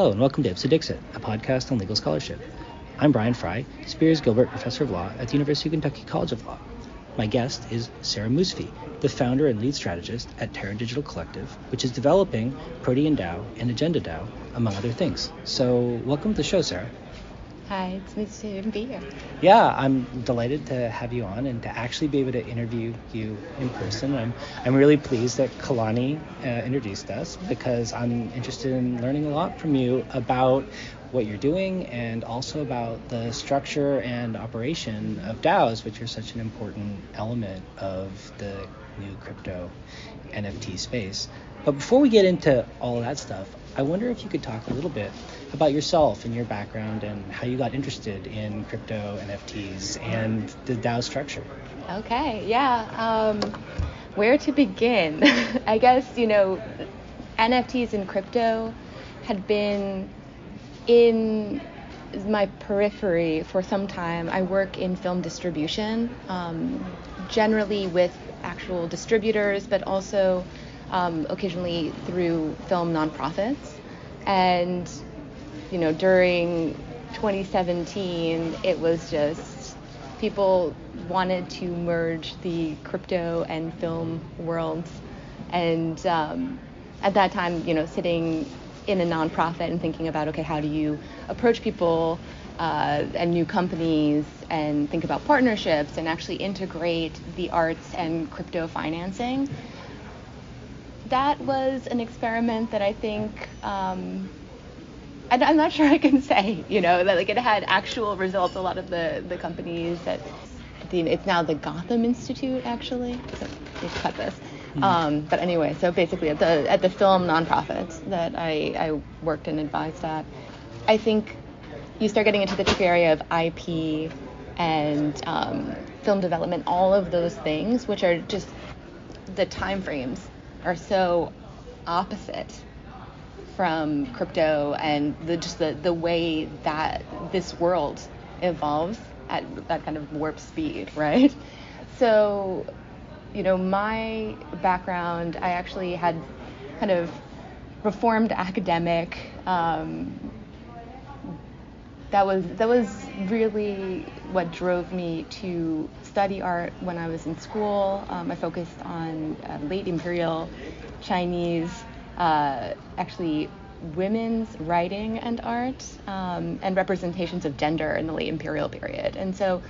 Hello, and welcome to Ipse Dixit, a podcast on legal scholarship. I'm Brian Frye, Spears Gilbert Professor of Law at the University of Kentucky College of Law. My guest is Sarah Moosfee, the founder and lead strategist at Terra Digital Collective, which is developing Protean DAO and Agenda DAO, among other things. So, welcome to the show, Sarah. Hi, it's nice to be here. Yeah, I'm delighted to have you on and to actually be able to interview you in person. I'm I'm really pleased that Kalani uh, introduced us because I'm interested in learning a lot from you about what you're doing and also about the structure and operation of DAOs, which are such an important element of the new crypto NFT space. But before we get into all that stuff, I wonder if you could talk a little bit about yourself and your background and how you got interested in crypto NFTs and the DAO structure. Okay, yeah. Um, where to begin? I guess, you know, NFTs and crypto had been in my periphery for some time. I work in film distribution, um, generally with actual distributors, but also um, occasionally through film nonprofits. And, you know, during 2017, it was just people wanted to merge the crypto and film worlds. And um, at that time, you know, sitting in a nonprofit and thinking about, okay, how do you approach people uh, and new companies and think about partnerships and actually integrate the arts and crypto financing that was an experiment that I think um, I, I'm not sure I can say, you know, that like it had actual results. A lot of the the companies that the, it's now the Gotham Institute actually. So cut this. Mm-hmm. Um, but anyway, so basically at the at the film nonprofits that I, I worked and advised at, I think you start getting into the tricky area of IP and um, film development, all of those things, which are just the time frames are so opposite from crypto and the just the, the way that this world evolves at that kind of warp speed, right? So, you know, my background, I actually had kind of reformed academic. Um, that was that was really what drove me to study art when I was in school. Um, I focused on uh, late imperial Chinese, uh, actually women's writing and art, um, and representations of gender in the late imperial period. And so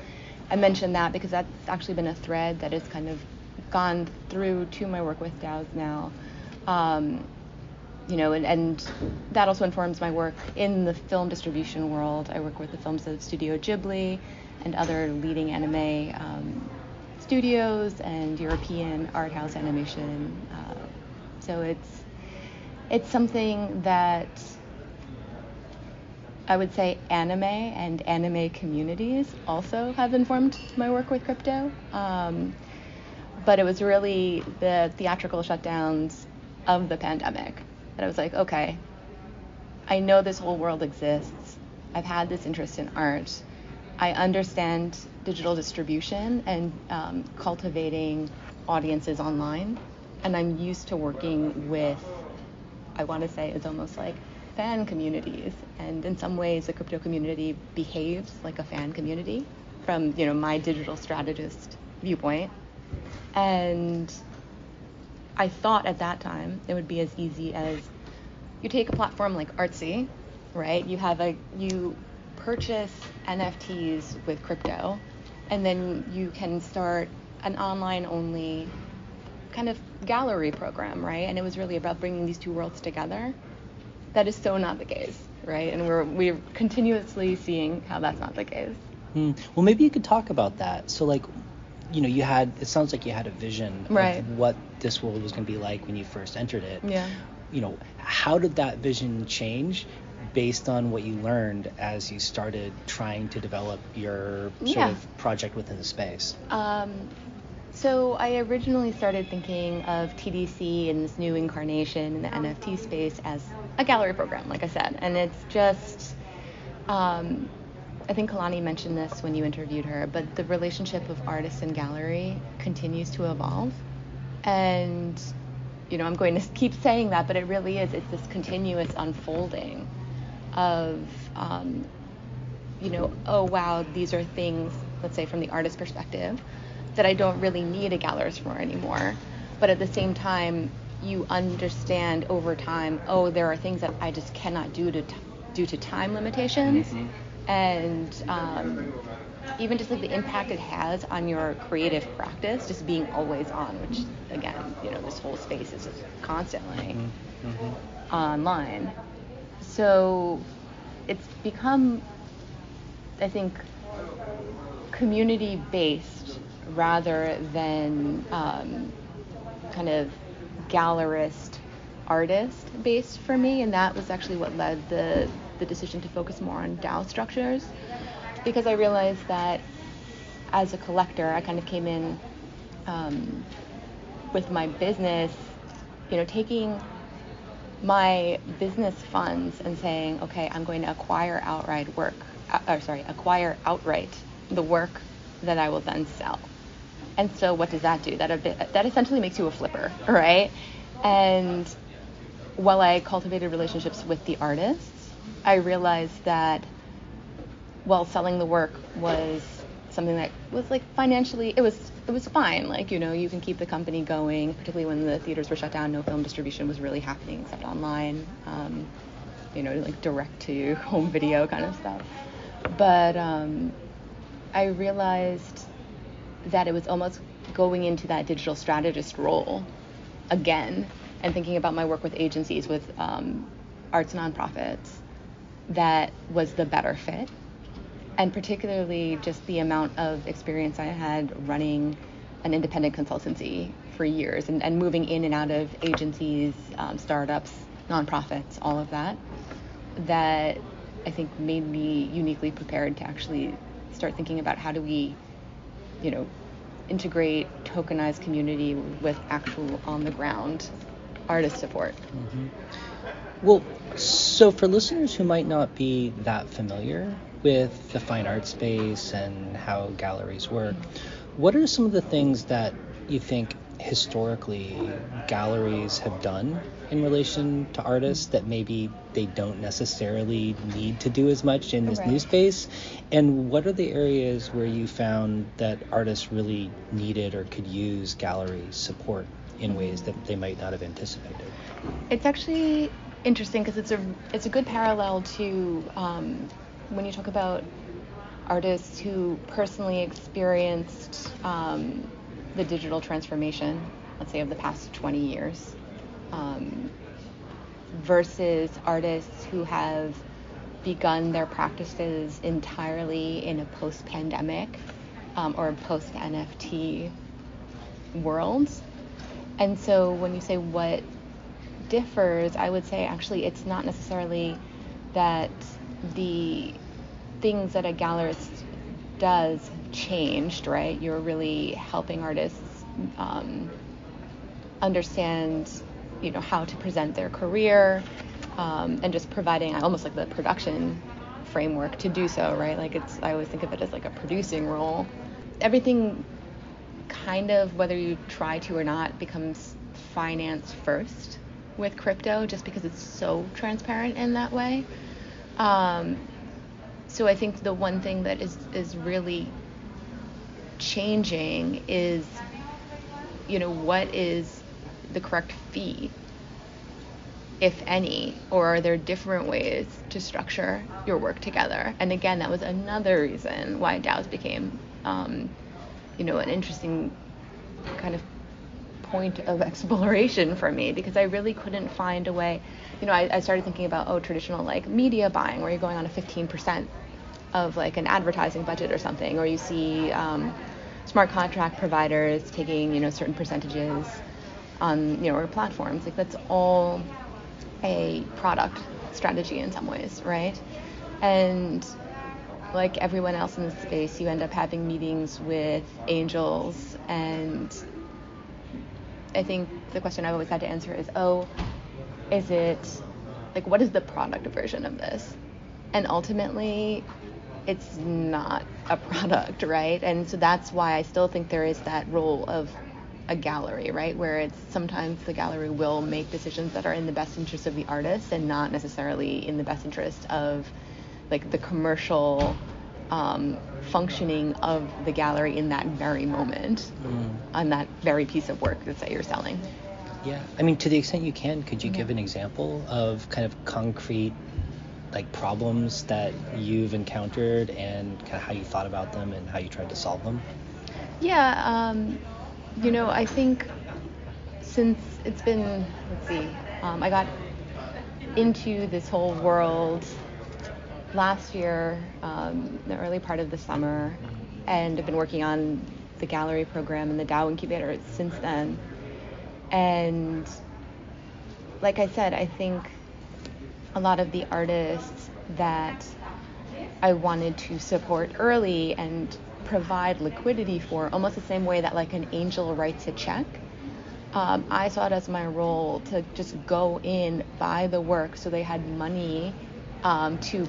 I mentioned that because that's actually been a thread that has kind of gone through to my work with DAOs now. Um, you know, and, and, that also informs my work in the film distribution world. I work with the films of Studio Ghibli and other leading anime um, studios and European art house animation. Uh, so it's it's something that I would say anime and anime communities also have informed my work with crypto. Um, but it was really the theatrical shutdowns of the pandemic that I was like, okay, I know this whole world exists. I've had this interest in art. I understand digital distribution and um, cultivating audiences online, and I'm used to working with, I want to say, is almost like fan communities, and in some ways, the crypto community behaves like a fan community from you know my digital strategist viewpoint, and I thought at that time it would be as easy as you take a platform like Artsy, right? You have a you purchase NFTs with crypto, and then you can start an online only kind of gallery program, right? And it was really about bringing these two worlds together. That is so not the case, right? And we're we're continuously seeing how that's not the case. Hmm. Well, maybe you could talk about that. So, like, you know, you had it sounds like you had a vision right. of what this world was going to be like when you first entered it. Yeah. You know, how did that vision change based on what you learned as you started trying to develop your sort yeah. of project within the space? Um, so I originally started thinking of TDC in this new incarnation in the NFT space as a gallery program, like I said, and it's just. Um, I think Kalani mentioned this when you interviewed her, but the relationship of artist and gallery continues to evolve. And, you know, I'm going to keep saying that, but it really is. It's this continuous unfolding of um, you know, oh wow, these are things, let's say from the artist perspective, that I don't really need a gallerist for anymore. But at the same time, you understand over time, oh, there are things that I just cannot do to t- due to time limitations, mm-hmm. and um, even just like the impact it has on your creative practice, just being always on, which again, you know, this whole space is just constantly mm-hmm. Mm-hmm. online. So it's become I think, community based rather than um, kind of gallerist artist based for me. And that was actually what led the, the decision to focus more on DAO structures because I realized that as a collector, I kind of came in um, with my business, you know, taking my business funds and saying, okay, I'm going to acquire outright work uh, or sorry, acquire outright the work that I will then sell. And so what does that do? That bit, that essentially makes you a flipper, right? And while I cultivated relationships with the artists, I realized that while selling the work was something that was like financially it was it was fine like you know you can keep the company going particularly when the theaters were shut down no film distribution was really happening except online um, you know like direct to home video kind of stuff but um, I realized that it was almost going into that digital strategist role again and thinking about my work with agencies, with um, arts nonprofits, that was the better fit. And particularly just the amount of experience I had running an independent consultancy for years and, and moving in and out of agencies, um, startups, nonprofits, all of that, that I think made me uniquely prepared to actually start thinking about how do we, you know, integrate tokenized community with actual on the ground artist support. Mm-hmm. Well, so for listeners who might not be that familiar with the fine art space and how galleries work, what are some of the things that you think historically galleries have done in relation to artists that maybe they don't necessarily need to do as much in this right. new space? And what are the areas where you found that artists really needed or could use gallery support in ways that they might not have anticipated? It's actually interesting because it's a it's a good parallel to um, when you talk about artists who personally experienced um, the digital transformation, let's say, of the past 20 years, um, versus artists who have begun their practices entirely in a post pandemic um, or post NFT world. And so when you say what differs, I would say actually it's not necessarily that the things that a gallerist does changed, right? You're really helping artists um, understand, you know, how to present their career, um, and just providing almost like the production framework to do so, right? Like it's, I always think of it as like a producing role. Everything kind of, whether you try to or not, becomes finance first with crypto, just because it's so transparent in that way. Um, so I think the one thing that is is really changing is, you know, what is the correct fee, if any, or are there different ways to structure your work together? And again, that was another reason why DAOs became, um, you know, an interesting kind of point of exploration for me because I really couldn't find a way. You know, I, I started thinking about oh, traditional like media buying where you're going on a 15% of like an advertising budget or something, or you see um, smart contract providers taking you know certain percentages on you know or platforms. Like that's all a product strategy in some ways right? And like everyone else in the space you end up having meetings with angels. And i think the question i've always had to answer is oh is it like what is the product version of this? And ultimately it's not a product, right? And so that's why I still think there is that role of a gallery, right? Where it's sometimes the gallery will make decisions that are in the best interest of the artist and not necessarily in the best interest of like the commercial um, functioning of the gallery in that very moment mm. on that very piece of work that you're selling. Yeah, I mean, to the extent you can, could you yeah. give an example of kind of concrete like problems that you've encountered and kind of how you thought about them and how you tried to solve them? Yeah, um, you know, I think since it's been, let's see, um, I got into this whole world last year, um, the early part of the summer, and I've been working on the gallery program and the DAO Incubator since then. And like I said, I think a lot of the artists that I wanted to support early and provide liquidity for, almost the same way that like an angel writes a check. Um, I saw it as my role to just go in, buy the work, so they had money um, to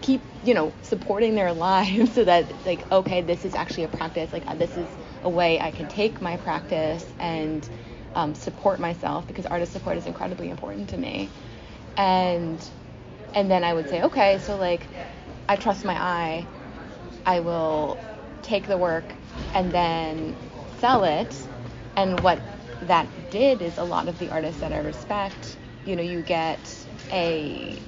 keep, you know, supporting their lives, so that like, okay, this is actually a practice. Like, this is a way I can take my practice and um, support myself because artist support is incredibly important to me and and then I would say, okay, so like I trust my eye. I will take the work and then sell it. And what that did is a lot of the artists that I respect, you know, you get a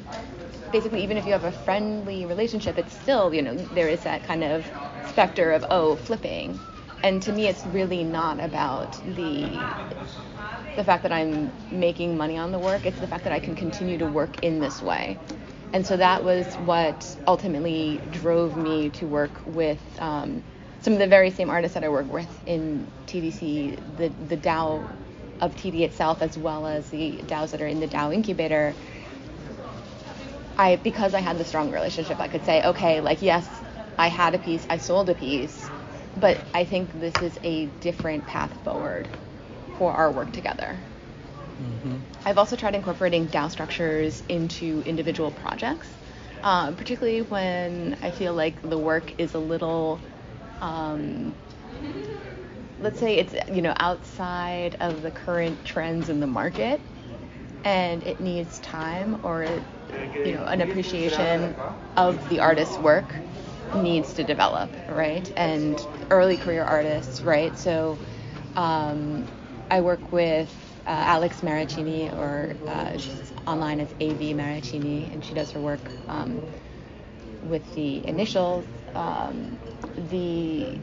basically even if you have a friendly relationship, it's still, you know, there is that kind of specter of oh, flipping. And to me it's really not about the the fact that I'm making money on the work. It's the fact that I can continue to work in this way. And so that was what ultimately drove me to work with um, some of the very same artists that I work with in TDC, the, the DAO of TD itself, as well as the DAOs that are in the DAO incubator. I, because I had the strong relationship, I could say, okay, like, yes, I had a piece, I sold a piece, but I think this is a different path forward for our work together. Mm-hmm. I've also tried incorporating DAO structures into individual projects, uh, particularly when I feel like the work is a little, um, let's say it's you know outside of the current trends in the market, and it needs time or you know an appreciation of the artist's work needs to develop, right? And early career artists, right? So. Um, I work with uh, Alex Maracchini, or uh, she's online as AV Maracchini, and she does her work um, with the initials. Um, the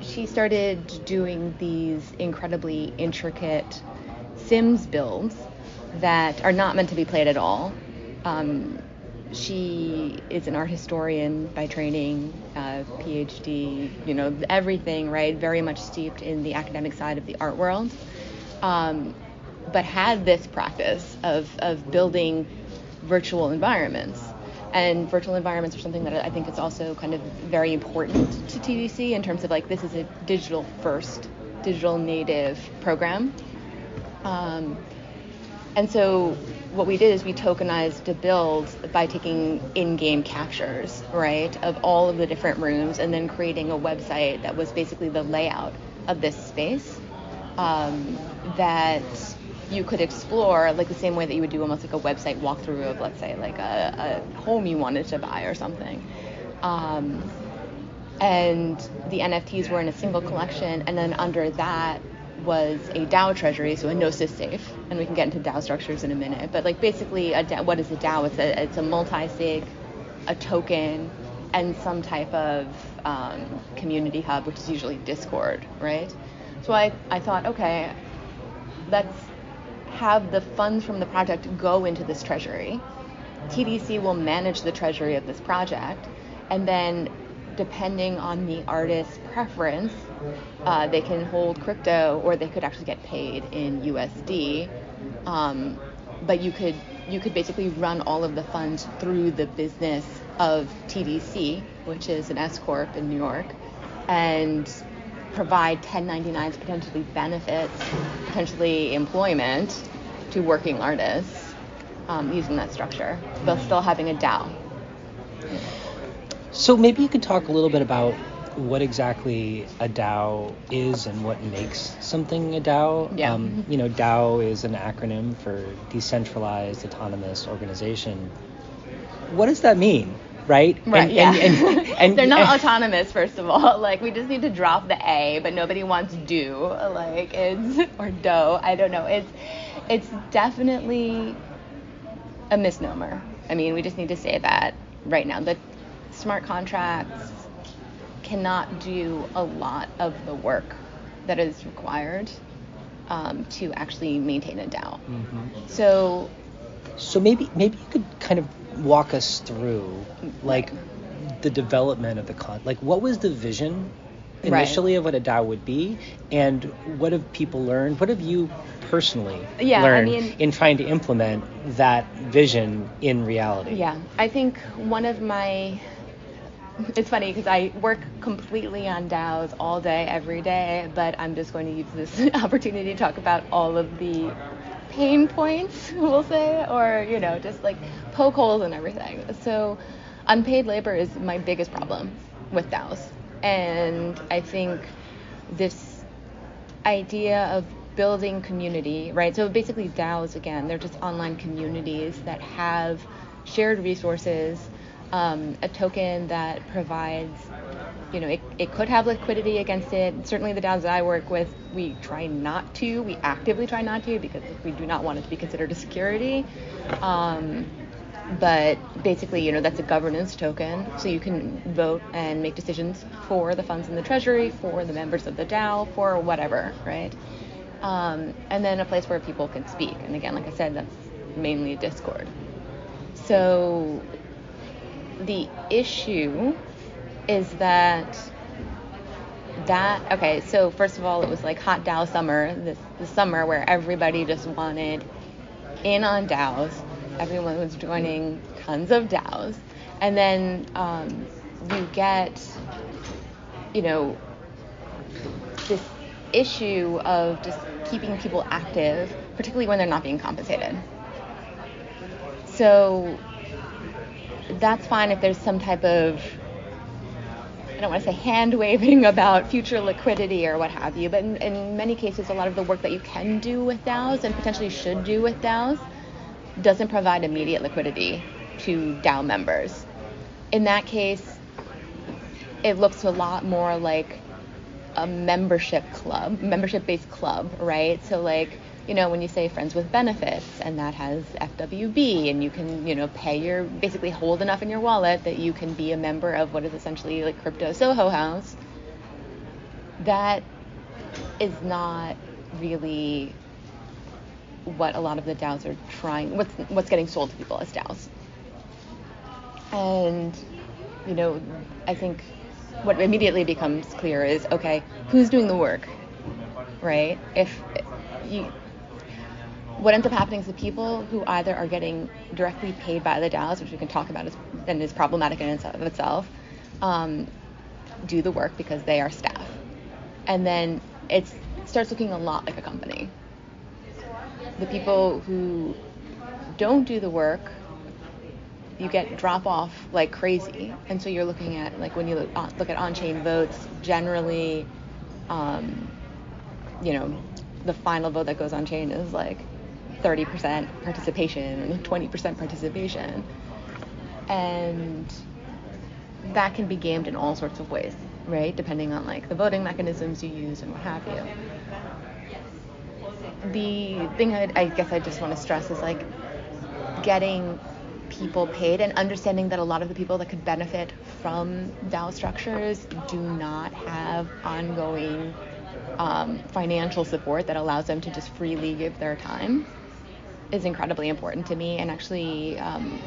she started doing these incredibly intricate Sims builds that are not meant to be played at all. Um, she is an art historian by training, uh, PhD, you know, everything, right? Very much steeped in the academic side of the art world. Um, but had this practice of, of building virtual environments. And virtual environments are something that I think is also kind of very important to TDC in terms of like this is a digital first, digital native program. Um, and so what we did is we tokenized the build by taking in-game captures, right, of all of the different rooms, and then creating a website that was basically the layout of this space um, that you could explore, like the same way that you would do almost like a website walkthrough of, let's say, like a, a home you wanted to buy or something. Um, and the NFTs were in a single collection, and then under that was a DAO treasury, so a Gnosis safe, and we can get into DAO structures in a minute. But like basically, a DAO, what is a DAO? It's a it's a multi-sig, a token, and some type of um, community hub, which is usually Discord, right? So I I thought, okay, let's have the funds from the project go into this treasury. TDC will manage the treasury of this project, and then depending on the artist's preference, uh, they can hold crypto or they could actually get paid in USD. Um, but you could you could basically run all of the funds through the business of TDC, which is an S corp in New York, and provide 1099s, potentially benefits, potentially employment to working artists um, using that structure, while still having a DAO. So maybe you could talk a little bit about what exactly a DAO is and what makes something a DAO. Yeah. Um, you know, DAO is an acronym for Decentralized Autonomous Organization. What does that mean? Right? Right. And- yeah. and- and- and- They're not autonomous, first of all. Like we just need to drop the A, but nobody wants do. Like it's or do. I don't know. It's it's definitely a misnomer. I mean, we just need to say that right now. The smart contracts cannot do a lot of the work that is required um, to actually maintain a DAO. Mhm. So So maybe maybe you could kind of walk us through like the development of the con like what was the vision Right. initially of what a DAO would be and what have people learned? What have you personally Yeah, I learned mean- in trying to implement that vision in reality? Yeah, I think one of my it's funny because I work completely on DAOs all day, every day, but I'm just going to use this opportunity to talk about all of the pain points, we'll say, or you know, just like poke holes and everything. So, unpaid labor is my biggest problem with DAOs, and I think this idea of building community, right? So basically, DAOs again, they're just online communities that have shared resources, um, a token that provides, you know, it, it could have liquidity against it. Certainly, the DAOs that I work with, we try not to, we actively try not to because we do not want it to be considered a security. Um, but basically, you know, that's a governance token, so you can vote and make decisions for the funds in the treasury, for the members of the DAO, for whatever, right? Um, and then a place where people can speak. And again, like I said, that's mainly Discord. So the issue is that that okay so first of all it was like hot DAO summer this, this summer where everybody just wanted in on DAOs everyone was joining tons of DAOs and then um, you get you know this issue of just keeping people active particularly when they're not being compensated. So that's fine if there's some type of I don't want to say hand waving about future liquidity or what have you, but in, in, many cases, a lot of the work that you can do with DAOs and potentially should do with DAOs doesn't provide immediate liquidity to DAO members. In that case, it looks a lot more like a membership club, membership based club, right? So, like, you know, when you say friends with benefits and that has FWB and you can, you know, pay your, basically hold enough in your wallet that you can be a member of what is essentially like crypto Soho House, that is not really what a lot of the DAOs are trying, what's, what's getting sold to people as DAOs. And, you know, I think what immediately becomes clear is, okay, who's doing the work, right? If you, what ends up happening is the people who either are getting directly paid by the DAOs, which we can talk about as, and is problematic in and of itself, um, do the work because they are staff. And then it starts looking a lot like a company. The people who don't do the work, you get drop off like crazy. And so you're looking at, like when you look, uh, look at on chain votes, generally, um, you know, the final vote that goes on chain is like 30% participation and 20% participation. And that can be gamed in all sorts of ways, right? Depending on like the voting mechanisms you use and what have you. The thing I, I guess I just want to stress is like getting people paid and understanding that a lot of the people that could benefit from DAO structures do not have ongoing um, financial support that allows them to just freely give their time is incredibly important to me. And actually, um,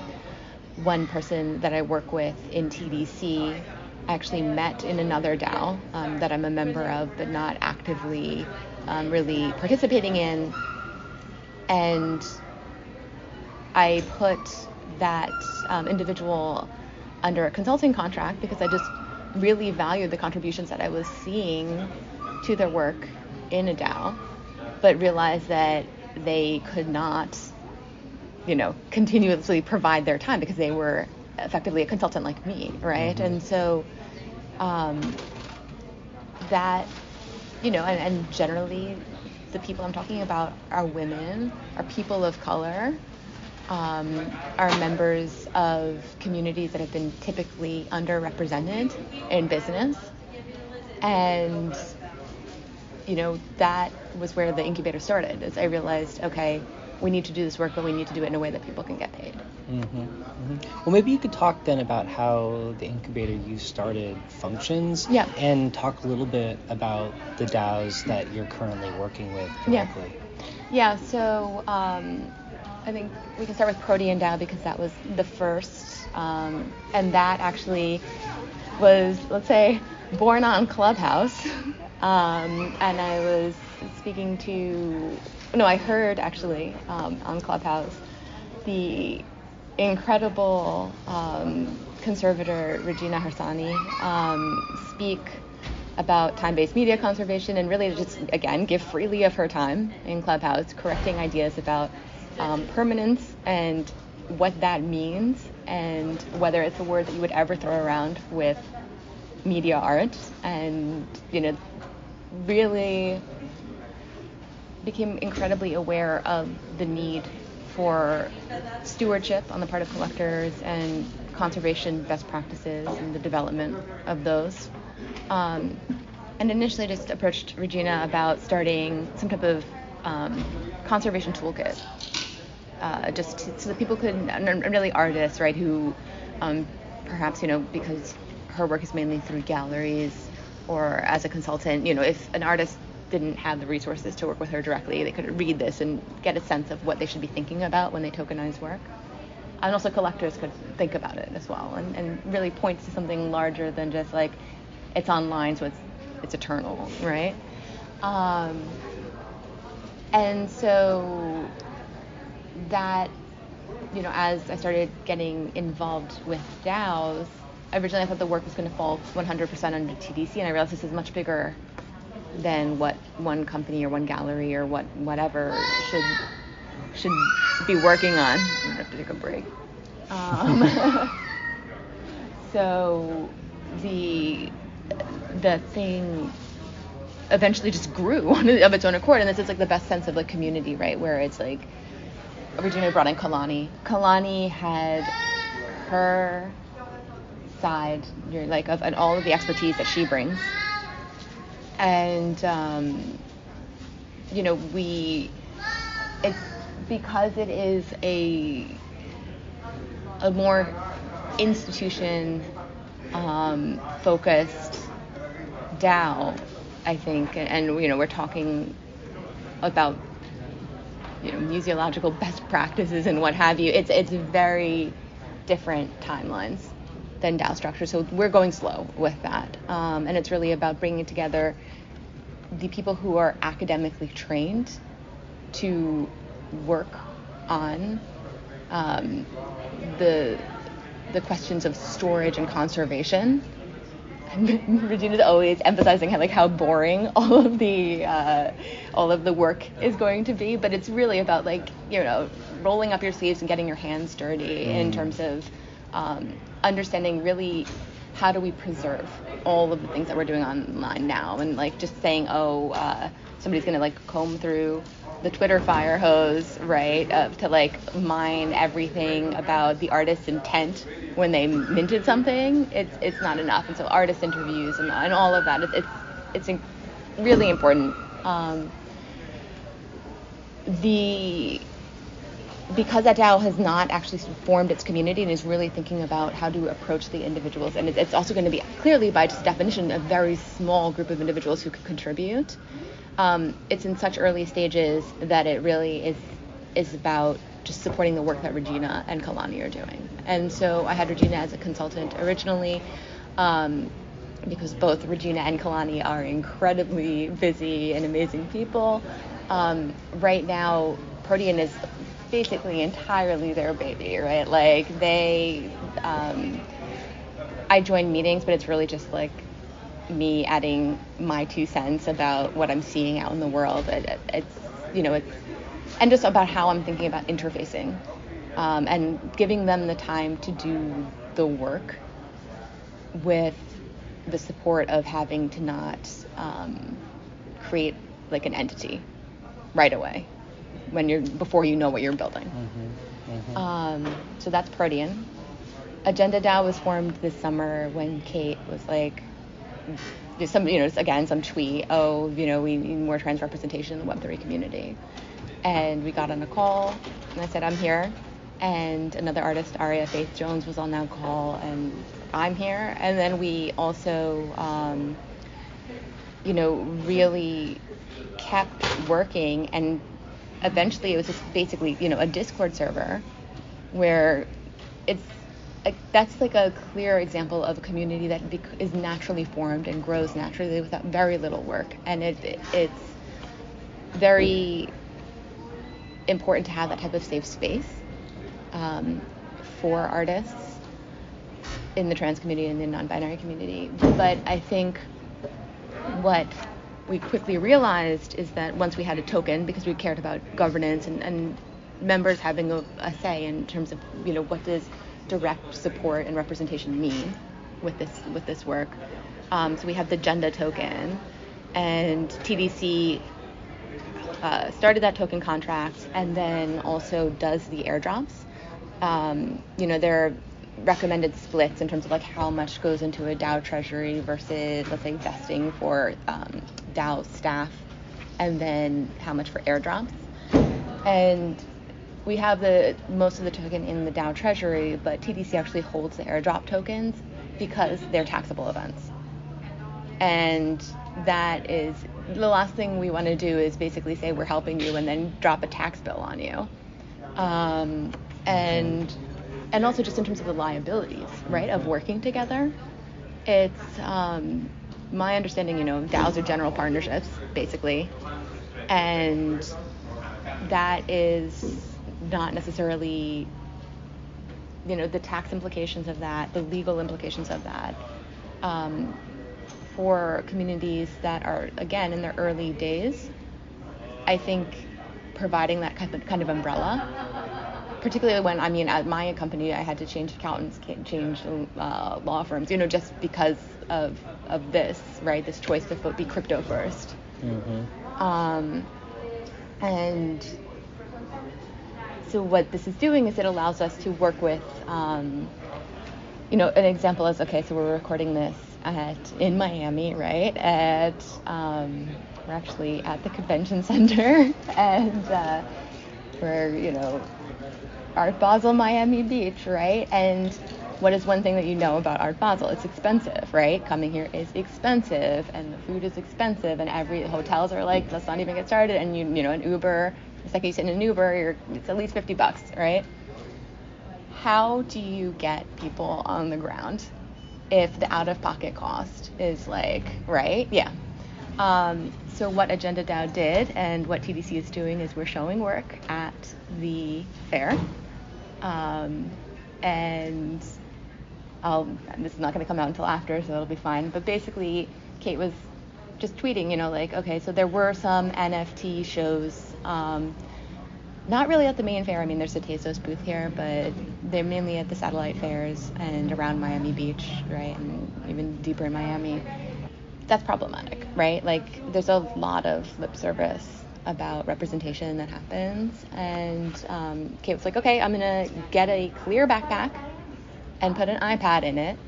one person that I work with in TDC I actually met in another DAO um, that I'm a member of, but not actively um, really participating in. And I put that um, individual under a consulting contract because I just really valued the contributions that I was seeing to their work in a DAO, but realized that they could not, you know, continuously provide their time because they were effectively a consultant like me, right? Mm-hmm. And so um, that, you know, and, and generally the people I'm talking about are women, are people of color, um, are members of communities that have been typically underrepresented in business. And, you know, that was where the incubator started, as I realized, okay, we need to do this work, but we need to do it in a way that people can get paid. Mm-hmm, mm-hmm. Well, maybe you could talk then about how the incubator you started functions. Yeah. And talk a little bit about the DAOs that you're currently working with directly. Yeah. Yeah. So um, I think we can start with Protean DAO because that was the first, um, and that actually was, let's say, born on Clubhouse. Um, and I was speaking to no, I heard actually um, on Clubhouse the incredible um, conservator Regina Harsanyi um, speak about time-based media conservation and really just again give freely of her time in Clubhouse, correcting ideas about um, permanence and what that means and whether it's a word that you would ever throw around with media art and you know really became incredibly aware of the need for stewardship on the part of collectors and conservation best practices and the development of those. Um, and initially just approached Regina about starting some type of um, conservation toolkit, uh, just to, so that people could, and really artists, right, who um, perhaps, you know, because her work is mainly through galleries or as a consultant, you know, if an artist didn't have the resources to work with her directly, they could read this and get a sense of what they should be thinking about when they tokenize work. And also collectors could think about it as well and, and really point to something larger than just like it's online, so it's it's eternal, right? Um, and so that you know, as I started getting involved with DAOs, originally I thought the work was going to fall 100% under TDC, and I realized this is much bigger than what one company or one gallery or what whatever should should be working on. I'm gonna have to take a break. Um, so the the thing eventually just grew of its own accord, and this is like the best sense of like community, right? Where it's like originally brought in Kalani. Kalani had her side, you're like of and all of the expertise that she brings and um, you know we it's because it is a a more institution um, focused DAO, I think, and, and, you know we're talking about you know museological best practices and what have you. It's it's very different timelines than DAO structure. So we're going slow with that. Um, and it's really about bringing together the people who are academically trained to work on um, the the questions of storage and conservation. Regina's always emphasizing how like how boring all of the uh, all of the work is going to be, but it's really about like you know rolling up your sleeves and getting your hands dirty mm. in terms of um, understanding really how do we preserve all of the things that we're doing online now and like just saying oh uh, somebody's gonna like comb through the Twitter fire hose, right, uh, to like mine everything about the artist's intent when they minted something. It's it's not enough, and so artist interviews and, and all of that. It's it's, it's really important. Um, the because that DAO has not actually formed its community and is really thinking about how to approach the individuals, and it's also going to be clearly, by just definition, a very small group of individuals who could contribute. Um, it's in such early stages that it really is is about just supporting the work that Regina and Kalani are doing. And so I had Regina as a consultant originally. Um, because both Regina and Kalani are incredibly busy and amazing people. Um, right now, Protean is basically entirely their baby, right? Like they, um, I join meetings, but it's really just like me adding my two cents about what I'm seeing out in the world. It, it, it's, you know, it's, and just about how I'm thinking about interfacing um, and giving them the time to do the work with the support of having to not um, create like an entity right away when you're before you know what you're building. Mm-hmm. Mm-hmm. Um, so that's Protean. Agenda DAO was formed this summer when Kate was like, some, you know, again, some tweet, oh, you know, we need more trans representation in the Web3 community. And we got on a call, and I said, I'm here. And another artist, Aria Faith Jones, was on that call, and I'm here. And then we also, um, you know, really kept working, and eventually it was just basically, you know, a Discord server where it's like that's like a clear example of a community that is naturally formed and grows naturally without very little work, and it, it it's very important to have that type of safe space um, for artists in the trans community and the non-binary community. But I think what we quickly realized is that once we had a token, because we cared about governance and, and members having a, a, say in terms of you know what does direct support and representation mean with this with this work. Um, so we have the Agenda token, and TDC uh, started that token contract and then also does the airdrops. Um, you know, there are recommended splits in terms of like how much goes into a DAO treasury versus, let's say, vesting for um, DAO staff, and then how much for airdrops. And we have the most of the token in the DAO treasury, but TDC actually holds the airdrop tokens because they're taxable events. And that is the last thing we want to do is basically say we're helping you and then drop a tax bill on you. Um, and and also just in terms of the liabilities, right, of working together. It's um, my understanding, you know, DAOs are general partnerships, basically, and that is not necessarily, you know, the tax implications of that, the legal implications of that. Um, for communities that are, again, in their early days, I think providing that kind of, kind of umbrella, particularly when, I mean, at my company, I had to change accountants, change uh, law firms, you know, just because of, of this, right? This choice to be crypto 1st Mm-hmm. Um, and so what this is doing is it allows us to work with, um, you know, an example is okay. So we're recording this at in Miami, right? At um, we're actually at the convention center, and uh, we're you know, Art Basel, Miami Beach, right? And what is one thing that you know about Art Basel? It's expensive, right? Coming here is expensive, and the food is expensive, and every hotels are like, let's not even get started. And you you know, an Uber it's like you sit in an Uber, it's at least 50 bucks, right? How do you get people on the ground if the out of pocket cost is like, right? Yeah. Um, so what Agenda DAO did and what TDC is doing is we're showing work at the fair. Um, and I'll, this is not going to come out until after, so it'll be fine. But basically, Kate was just tweeting, you know, like, okay, so there were some NFT shows um, not really at the main fair. I mean, there's a Tezos booth here, but they're mainly at the satellite fairs and around Miami Beach, right, and even deeper in Miami. That's problematic, right? Like, there's a lot of lip service about representation that happens, and um, Kate was like, okay, I'm gonna get a clear backpack and put an iPad in it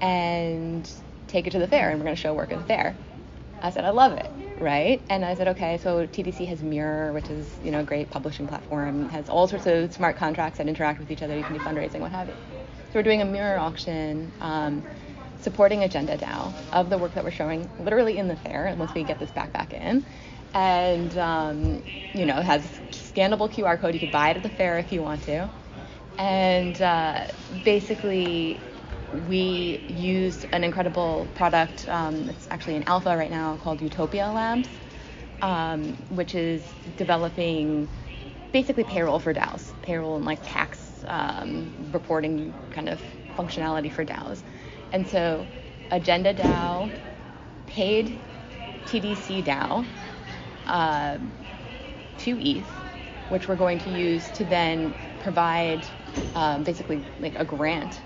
and take it to the fair, and we're gonna show work at the fair. I said, I love it right? And I said, okay, so TDC has Mirror, which is you know a great publishing platform, has all sorts of smart contracts that interact with each other. You can do fundraising, what have you. So we're doing a Mirror auction. Um, supporting Agenda DAO of the work that we're showing literally in the fair once we get this backpack in. And, um, you know, has scannable QR code. You can buy it at the fair if you want to. And uh, basically, we used an incredible product. Um, it's actually in alpha right now called Utopia Labs, um, which is developing basically payroll for DAOs, payroll and like tax um, reporting kind of functionality for DAOs. And so Agenda DAO paid TDC DAO uh, two ETH, which we're going to use to then provide um, basically like a grant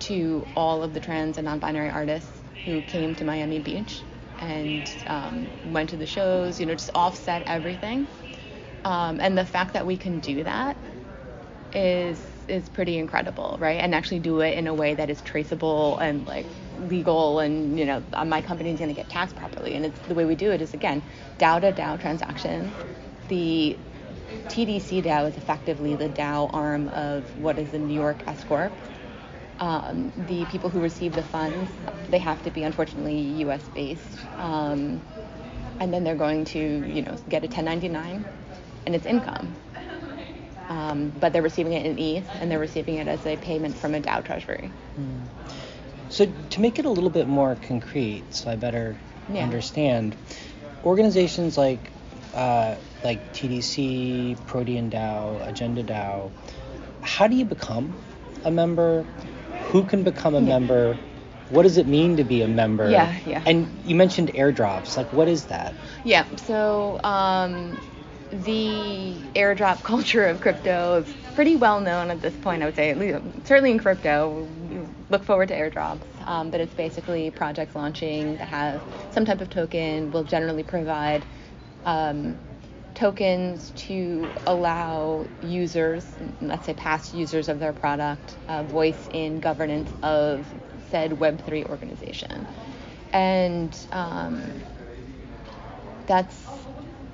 to all of the trans and non-binary artists who came to Miami Beach and um, went to the shows, you know, just offset everything. Um, and the fact that we can do that is is pretty incredible, right? And actually do it in a way that is traceable and like legal, and you know, uh, my company is going to get taxed properly. And it's the way we do it is again DAO to DAO transaction. The TDC DAO is effectively the DAO arm of what is the New York S corp. Um, the people who receive the funds, they have to be unfortunately U.S. based, um, and then they're going to, you know, get a 1099, and it's income. Um, but they're receiving it in ETH, and they're receiving it as a payment from a DAO treasury. Mm. So to make it a little bit more concrete, so I better yeah. understand, organizations like uh, like TDC, Protean DAO, Agenda DAO, how do you become a member? Who can become a yeah. member? What does it mean to be a member? Yeah, yeah. And you mentioned airdrops. Like, what is that? Yeah. So um, the airdrop culture of crypto is pretty well known at this point. I would say, certainly in crypto, you look forward to airdrops. Um, but it's basically projects launching that have some type of token. Will generally provide um, tokens to allow users, let's say past users of their product, uh, voice in governance of said Web3 organization. And um, that's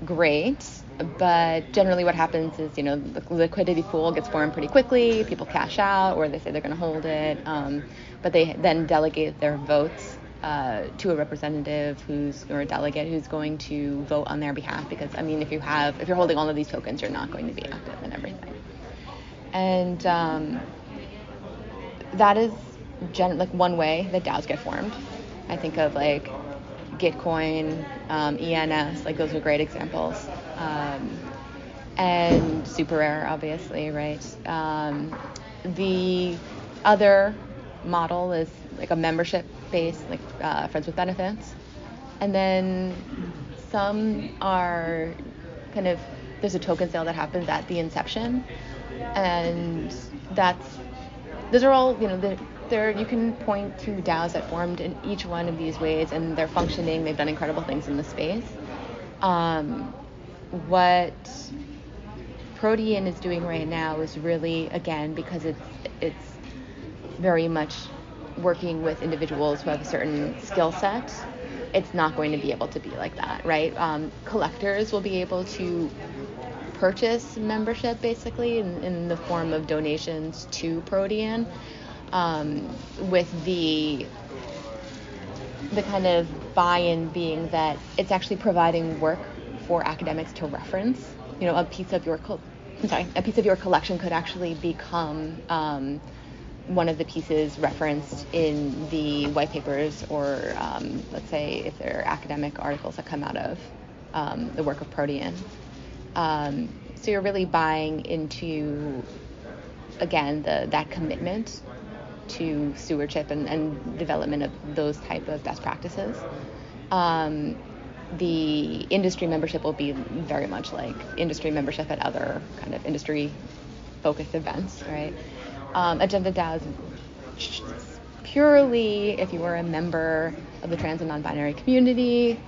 great, but generally what happens is, you know, the liquidity pool gets formed pretty quickly, people cash out, or they say they're going to hold it, um, but they then delegate their votes uh, to a representative who's or a delegate who's going to vote on their behalf because I mean if you have if you're holding all of these tokens you're not going to be active and everything. And um, that is gen- like one way that DAOs get formed. I think of like Gitcoin um, ENS like those are great examples. Um, and SuperRare obviously right? Um, the other model is like a membership based, like uh, friends with benefits, and then some are kind of there's a token sale that happens at the inception, and that's those are all you know the, there you can point to DAOs that formed in each one of these ways, and they're functioning. They've done incredible things in the space. Um, what Protean is doing right now is really again because it's it's very much working with individuals who have a certain skill set, it's not going to be able to be like that, right? Um, collectors will be able to purchase membership basically in, in the form of donations to Protean, um, with the the kind of buy-in being that it's actually providing work for academics to reference. You know, a piece of your co- sorry, a piece of your collection could actually become um, one of the pieces referenced in the white papers, or um, let's say if there are academic articles that come out of um, the work of Protean. Um, so you're really buying into, again, the, that commitment to stewardship and, and development of those type of best practices. Um, the industry membership will be very much like industry membership at other kind of industry focused events, right? Um, Agenda DAO is purely if you were a member of the trans and non-binary community.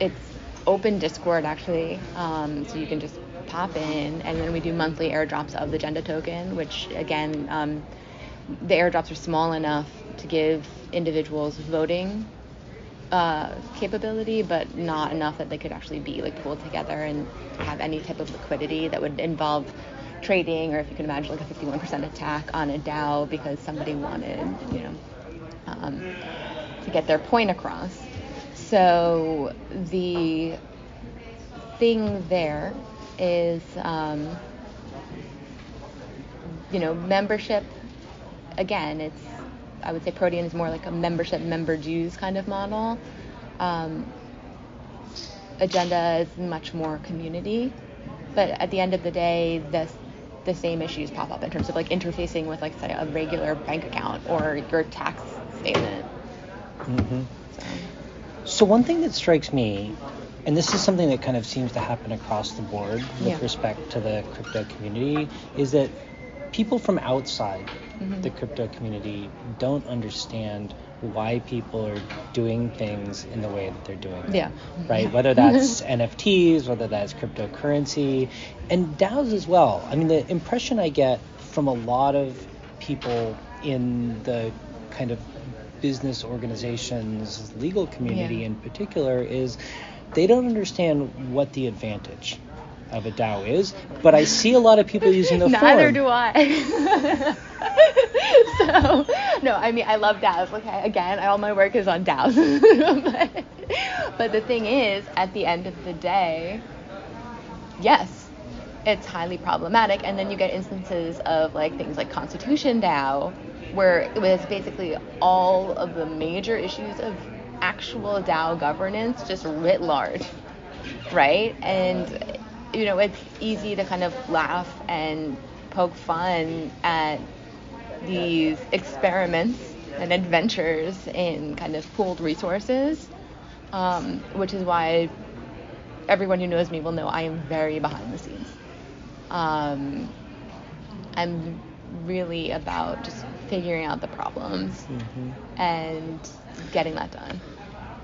It's open Discord actually, um, so you can just pop in, and then we do monthly airdrops of the Agenda token, which again, um, the airdrops are small enough to give individuals voting uh, capability, but not enough that they could actually be like pooled together and have any type of liquidity that would involve trading, or if you can imagine like a 51% attack on a DAO because somebody wanted, you know, um, to get their point across. So the thing there is, um, you know, membership. Again, it's I would say Protean is more like a membership member dues kind of model. Um, agenda is much more community, but at the end of the day, this the same issues pop up in terms of like interfacing with like say a regular bank account or your tax statement. Mm-hmm. So. so. one thing that strikes me, and this is something that kind of seems to happen across the board with yeah. respect to the crypto community, is that people from outside mm-hmm. the crypto community don't understand why people are doing things in the way that they're doing them. Yeah. Right? Whether that's NFTs, whether that's cryptocurrency, and DAOs as well. I mean, the impression I get from a lot of people in the kind of business organizations, legal community yeah. in particular, is they don't understand what the advantage of a DAO is, but I see a lot of people using the Neither form. do I. so, no, I mean, I love DAOs. Okay, again, all my work is on DAOs. but, but the thing is, at the end of the day, yes, it's highly problematic. And then you get instances of like things like Constitution DAO, where it was basically all of the major issues of actual DAO governance just writ large, right? And you know, it's easy to kind of laugh and poke fun at these experiments and adventures in kind of pooled resources, um, which is why everyone who knows me will know I am very behind the scenes. Um, I'm really about just figuring out the problems mm-hmm. and getting that done.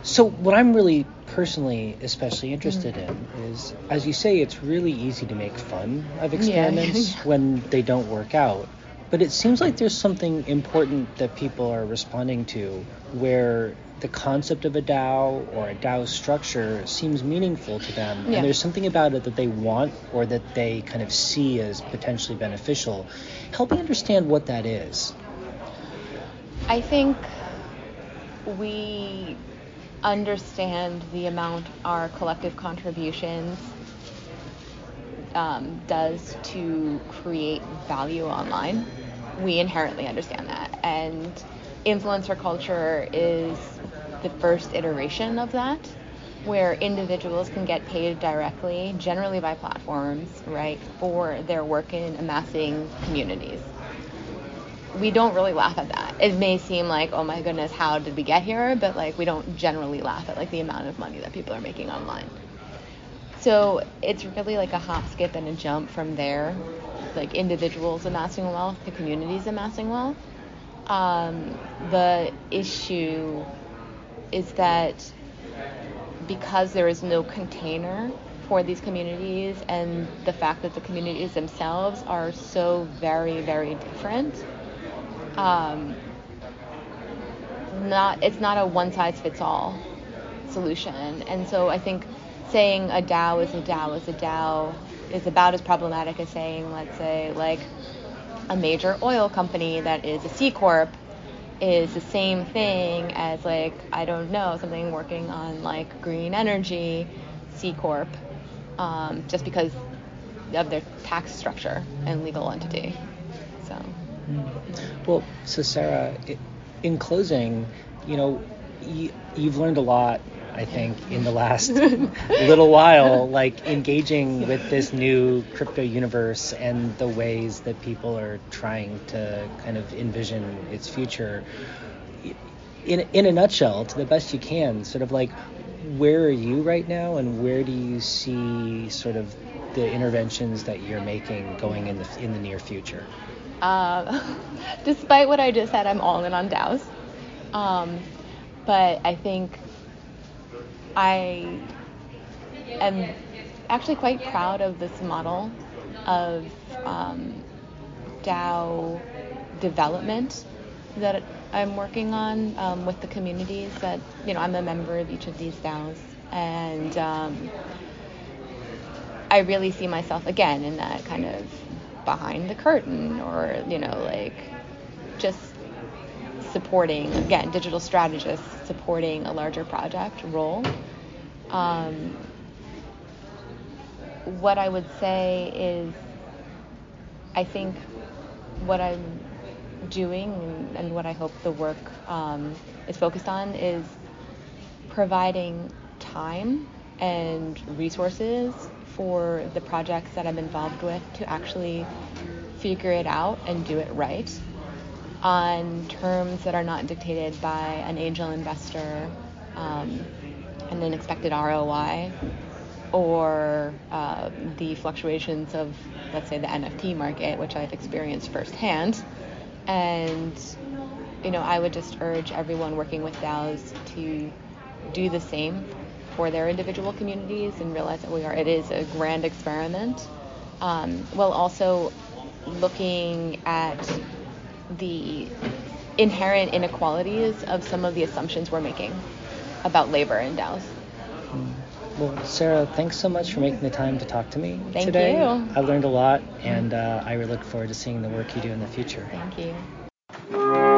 So what I'm really personally especially interested mm-hmm. in is, as you say, it's really easy to make fun of experiments yeah. when they don't work out. But it seems like there's something important that people are responding to where the concept of a DAO or a DAO structure seems meaningful to them, yeah. and there's something about it that they want or that they kind of see as potentially beneficial. Help me understand what that is. I think we understand the amount our collective contributions um, does to create value online. We inherently understand that. And influencer culture is the first iteration of that, where individuals can get paid directly, generally by platforms, right, for their work in amassing communities we don't really laugh at that. It may seem like, oh my goodness, how did we get here? But like we don't generally laugh at like the amount of money that people are making online. So it's really like a hop, skip, and a jump from there, like individuals amassing wealth to communities amassing wealth. Um, the issue is that because there is no container for these communities and the fact that the communities themselves are so very, very different um, not it's not a one size fits all solution. And so I think saying a DAO is a DAO is a DAO is about as problematic as saying, let's say, like a major oil company that is a C corp is the same thing as like I don't know something working on like green energy C corp, um, just because of their tax structure and legal entity. So. Well, so Sarah, in closing, you know, you've learned a lot I think, in the last little while, like engaging with this new crypto universe and the ways that people are trying to kind of envision its future. In, in a nutshell, to the best you can, sort of like where are you right now and where do you see sort of the interventions that you're making going in the, in the near future? Uh, despite what I just said, I'm all in on DAOs. Um, but I think I am actually quite proud of this model of um, DAO development that I'm working on um, with the communities that, you know, I'm a member of each of these DAOs. And um, I really see myself again in that kind of behind the curtain or, you know, like just supporting, again, digital strategists supporting a larger project role. Um, what I would say is, I think what I'm doing and, what I hope the work um, is focused on is providing time and resources for the projects that I'm involved with to actually figure it out and do it right on terms that are not dictated by an angel investor um, and an expected ROI, or uh, the fluctuations of, let's say, the NFT market, which I've experienced firsthand. And, you know, I would just urge everyone working with DAOs to do the same for their individual communities and realize that we are, it is a grand experiment. Um, while also looking at the inherent inequalities of some of the assumptions we're making about labor in DAOs. Mm. Well, Sarah, thanks so much for making the time to talk to me Thank today. you. I learned a lot, and uh, I really look forward to seeing the work you do in the future. Thank you.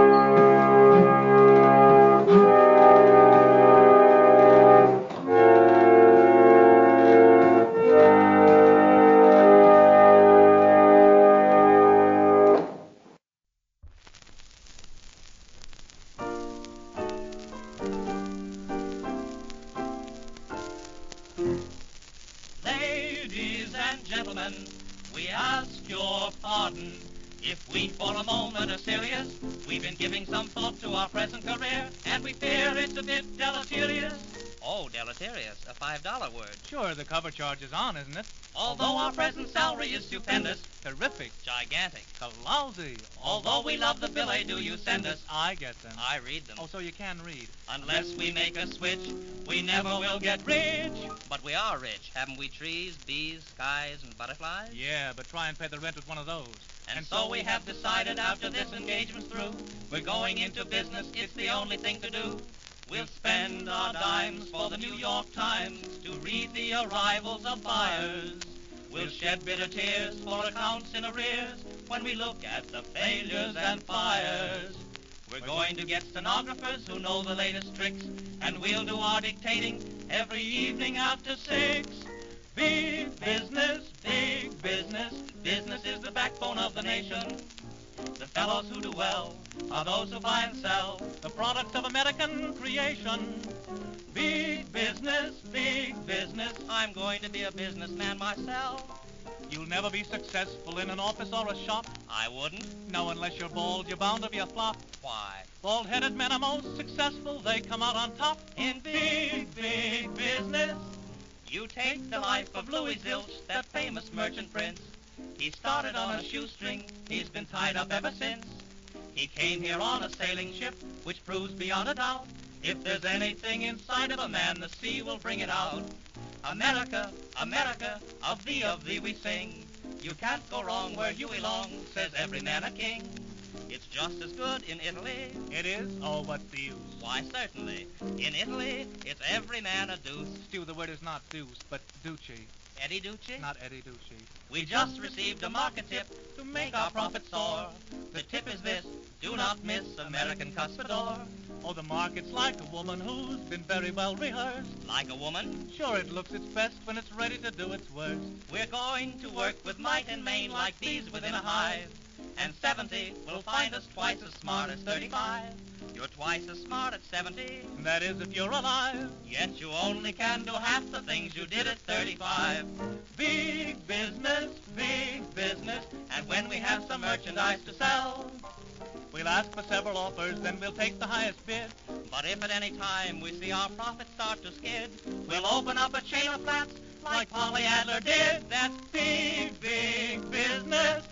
Deleterious. A $5 word. Sure, the cover charge is on, isn't it? Although our present salary is stupendous, Terrific. Gigantic. Lousy. although we love the billet-doux you send us, I get them. I read them. Oh, so you can read. unless we make a switch, we never will get rich. But we are rich. Haven't we trees, bees, skies, and butterflies? Yeah, but try and pay the rent with one of those. And so we have decided after this engagement's through, we're going into business, it's the only thing to do. We'll spend our dimes for the New York Times to read the arrivals of buyers. We'll shed bitter tears for accounts in arrears when we look at the failures and fires. We're going to get stenographers who know the latest tricks, and we'll do our dictating every evening after six. Big business, big business, business is the backbone of the nation. The fellows who do well are those who buy and sell the products of American creation. Big business, big business. I'm going to be a businessman myself. You'll never be successful in an office or a shop. I wouldn't. No, unless you're bald, you're bound to be a flop. Why? Bald-headed men are most successful. They come out on top. In big, big business, you take the life of Louis Zilch, that famous merchant prince. He started on a shoestring, he's been tied up ever since. He came here on a sailing ship, which proves beyond a doubt, if there's anything inside of a man, the sea will bring it out. America, America, of thee, of thee we sing. You can't go wrong where you belong, says every man a king. It's just as good in Italy. It is? Oh, what's the use? Why, certainly. In Italy, it's every man a deuce. Stu, the word is not deuce, but duce. Eddie Ducci? Not Eddie Ducey. We just received a market tip to make our profits soar. The tip is this, do not miss American Cuspidor. Oh, the market's like a woman who's been very well rehearsed. Like a woman? Sure, it looks its best when it's ready to do its worst. We're going to work with might and main like bees within a hive. And 70 will find us twice as smart as 35. You're twice as smart at 70. That is if you're alive. Yet you only can do half the things you did at 35. Big business, big business. And when we have some merchandise to sell, We'll ask for several offers, then we'll take the highest bid. But if at any time we see our profits start to skid, we'll open up a chain of flats like Polly Adler did. That's big, big business.